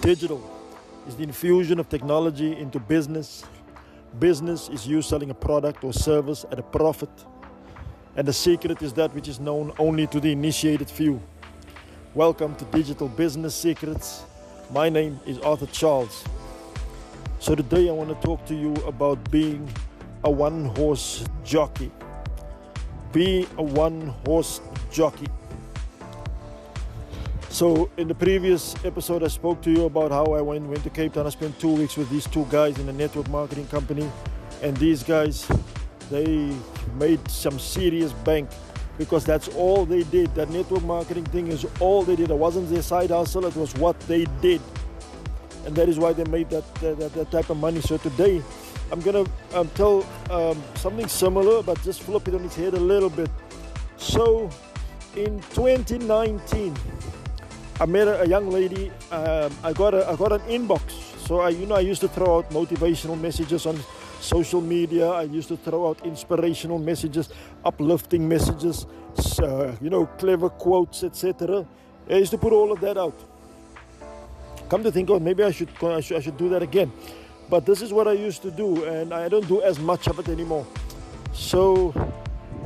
Digital is the infusion of technology into business. Business is you selling a product or service at a profit. And the secret is that which is known only to the initiated few. Welcome to Digital Business Secrets. My name is Arthur Charles. So, today I want to talk to you about being a one horse jockey. Be a one horse jockey. So, in the previous episode, I spoke to you about how I went, went to Cape Town. I spent two weeks with these two guys in a network marketing company, and these guys, they made some serious bank because that's all they did. That network marketing thing is all they did. It wasn't their side hustle; it was what they did, and that is why they made that that, that type of money. So today, I'm gonna um, tell um, something similar, but just flip it on its head a little bit. So, in 2019. I met a, young lady. Um, I got a, I got an inbox. So I, you know, I used to throw out motivational messages on social media. I used to throw out inspirational messages, uplifting messages, uh, you know, clever quotes, etc. I used to put all of that out. Come to think of it, maybe I should, I should I should do that again. But this is what I used to do, and I don't do as much of it anymore. So,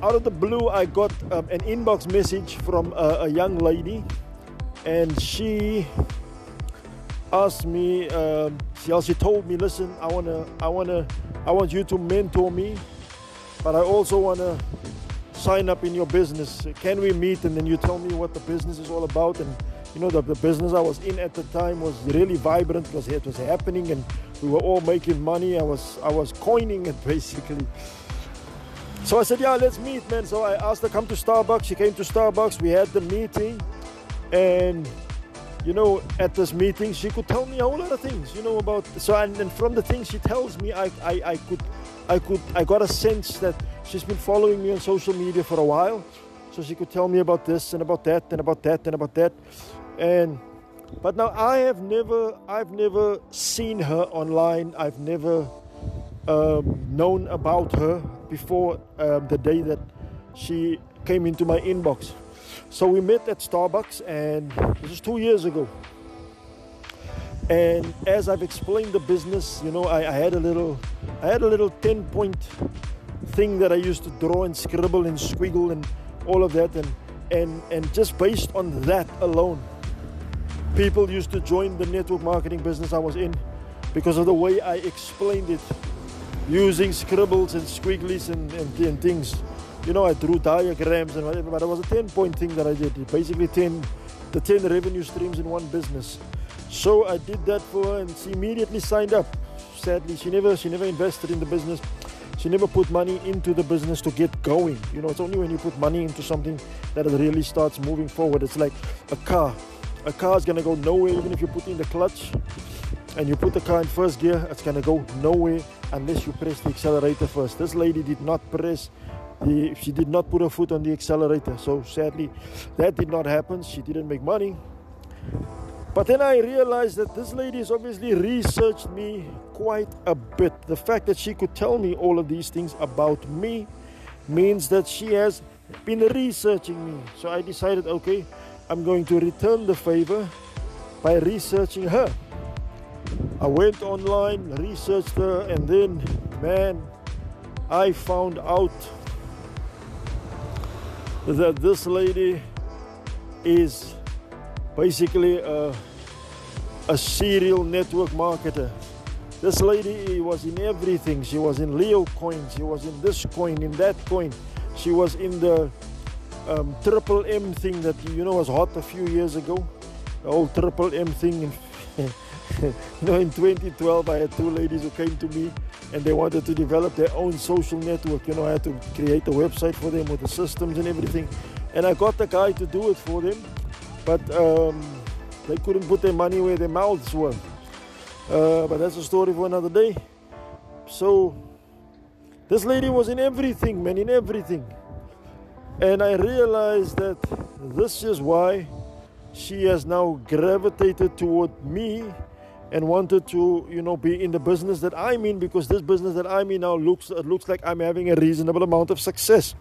out of the blue, I got um, an inbox message from a, a young lady and she asked me um, she also told me listen i want to i want to i want you to mentor me but i also want to sign up in your business. Can we meet? And then you tell me what the business is all about. And you know the, the business i was in at the time was really vibrant it was, it was happening and we were all making money. I was i was coining it basically. So i said yeah let's meet man. So i asked her come to starbucks. She came to starbucks. We had the meeting and you know at this meeting she could tell me a whole lot of things you know about so and, and from the things she tells me I, I i could i could i got a sense that she's been following me on social media for a while. So she could tell me about this and about that and about that and about that. And but now i have never i've never seen her online. I've never um, known about her before um, the day that she came into my inbox. So we met at Starbucks, and this was two years ago. And as I've explained the business, you know, I, I had a little, I had a little ten-point thing that I used to draw and scribble and squiggle and all of that, and and and just based on that alone, people used to join the network marketing business I was in because of the way I explained it, using scribbles and squigglies and, and, and things you know, I drew diagrams and whatever, but it was a 10 point thing that I did. Basically, 10, the 10 revenue streams in one business. So I did that for her and she immediately signed up. Sadly, she never, she never invested in the business. She never put money into the business to get going. You know, it's only when you put money into something that it really starts moving forward. It's like a car. A car is gonna go nowhere even if you put in the clutch and you put the car in first gear, it's gonna go nowhere unless you press the accelerator first. This lady did not press the, she did not put her foot on the accelerator. So sadly, that did not happen. She didn't make money. But then I realized that this lady has obviously researched me quite a bit. The fact that she could tell me all of these things about me means that she has been researching me. So I decided, okay, I'm going to return the favor by researching her. I went online, researched her, and then, man, I found out that this lady is basically a, a serial network marketer. This lady was in everything. She was in Leo coin. She was in this coin, in that coin. She was in the um, triple M thing that you know was hot a few years ago. The old triple M thing. know, in 2012, I had two ladies who came to me and they wanted to develop their own social network. You know, I had to create a website for them with the systems and everything. And I got the guy to do it for them, but um, they couldn't put their money where their mouths were. Uh, but that's a story for another day. So, this lady was in everything, man, in everything. And I realized that this is why she has now gravitated toward me and wanted to, you know, be in the business that I'm in because this business that I'm in now looks it looks like I'm having a reasonable amount of success.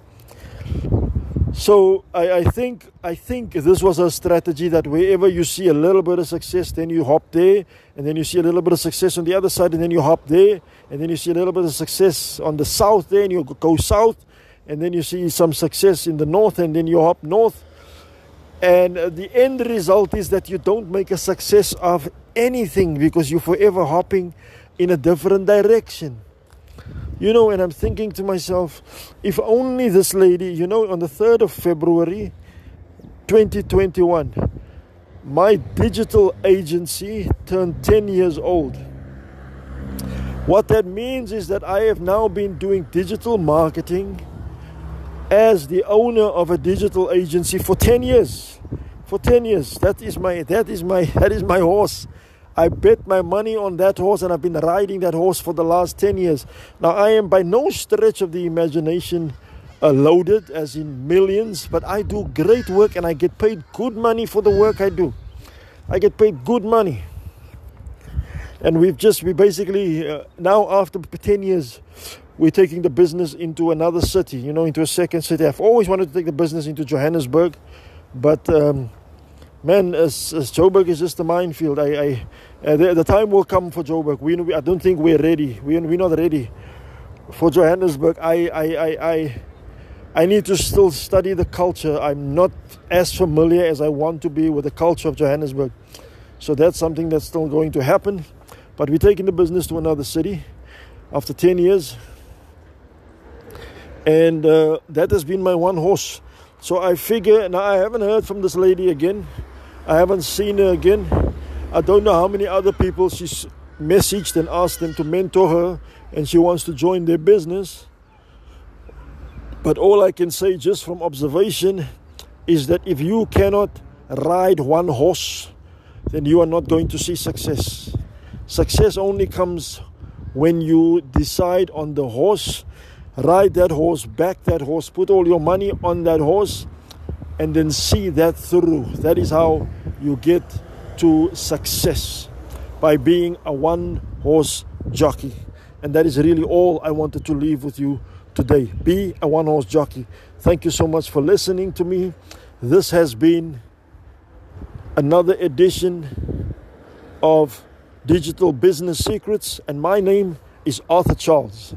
So I, I think I think this was a strategy that wherever you see a little bit of success, then you hop there, and then you see a little bit of success on the other side, and then you hop there, and then you see a little bit of success on the south there, and you go south, and then you see some success in the north, and then you hop north. And uh, the end result is that you don't make a success of anything because you're forever hopping in a different direction. You know, and I'm thinking to myself, if only this lady, you know, on the 3rd of February 2021, my digital agency turned 10 years old. What that means is that I have now been doing digital marketing as the owner of a digital agency for 10 years. For 10 years. That is my that is my that is my horse. I bet my money on that horse and I've been riding that horse for the last 10 years. Now, I am by no stretch of the imagination uh, loaded, as in millions, but I do great work and I get paid good money for the work I do. I get paid good money. And we've just, we basically, uh, now after 10 years, we're taking the business into another city, you know, into a second city. I've always wanted to take the business into Johannesburg, but. Um, man, as, as Joburg is just a minefield. I, I uh, the, the, time will come for Joburg. We, we, I don't think we're ready. We, we're not ready for Johannesburg. I, I, I, I, I need to still study the culture. I'm not as familiar as I want to be with the culture of Johannesburg. So that's something that's still going to happen. But we're taking the business to another city after 10 years. And uh, that has been my one horse. So I figure, now I haven't heard from this lady again. I haven't seen her again. I don't know how many other people she's messaged and asked them to mentor her and she wants to join their business. But all I can say just from observation is that if you cannot ride one horse, then you are not going to see success. Success only comes when you decide on the horse, ride that horse, back that horse, put all your money on that horse, and then see that through. That is how you get to success by being a one horse jockey. And that is really all I wanted to leave with you today. Be a one horse jockey. Thank you so much for listening to me. This has been another edition of Digital Business Secrets, and my name is Arthur Charles.